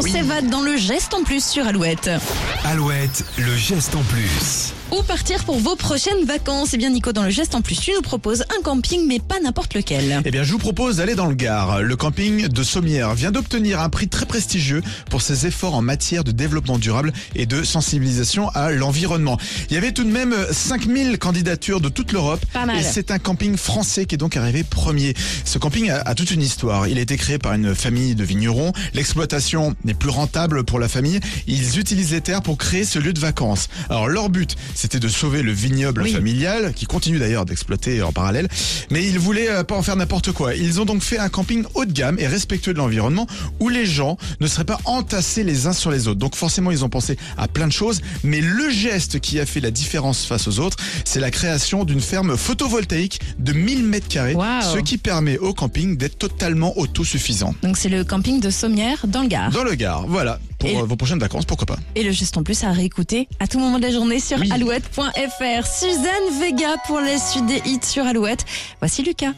On s'évade dans le geste en plus sur Alouette. Alouette, le geste en plus. Où partir pour vos prochaines vacances? Eh bien Nico, dans le geste en plus, tu nous proposes un camping, mais pas n'importe lequel. Eh bien, je vous propose d'aller dans le Gard. Le camping de Sommières vient d'obtenir un prix très prestigieux pour ses efforts en matière de développement durable et de sensibilisation à l'environnement. Il y avait tout de même 5000 candidatures de toute l'Europe. Pas mal. Et c'est un camping français qui est donc arrivé premier. Ce camping a, a toute une histoire. Il a été créé par une famille de vignerons. L'exploitation n'est plus rentable pour la famille. Ils utilisent les terres pour créer ce lieu de vacances. Alors, leur but, c'était de sauver le vignoble Oui. familial, qui continue d'ailleurs d'exploiter en parallèle. Mais ils voulaient euh, pas en faire n'importe quoi. Ils ont donc fait un camping haut de gamme et respectueux de l'environnement où les gens ne seraient pas entassés les uns sur les autres. Donc forcément, ils ont pensé à plein de choses. Mais le geste qui a fait la différence face aux autres, c'est la création d'une ferme photovoltaïque de 1000 mètres carrés, ce qui permet au camping d'être totalement autosuffisant. Donc c'est le camping de Sommières dans le Gard. Dans le Gard, voilà. Pour Et- euh, vos prochaines vacances, pourquoi pas. Et le geste en plus à réécouter à tout moment de la journée sur Oui. alouette.fr. Suzanne Vega pour les suites des hits sur Alouette. Voici Lucas.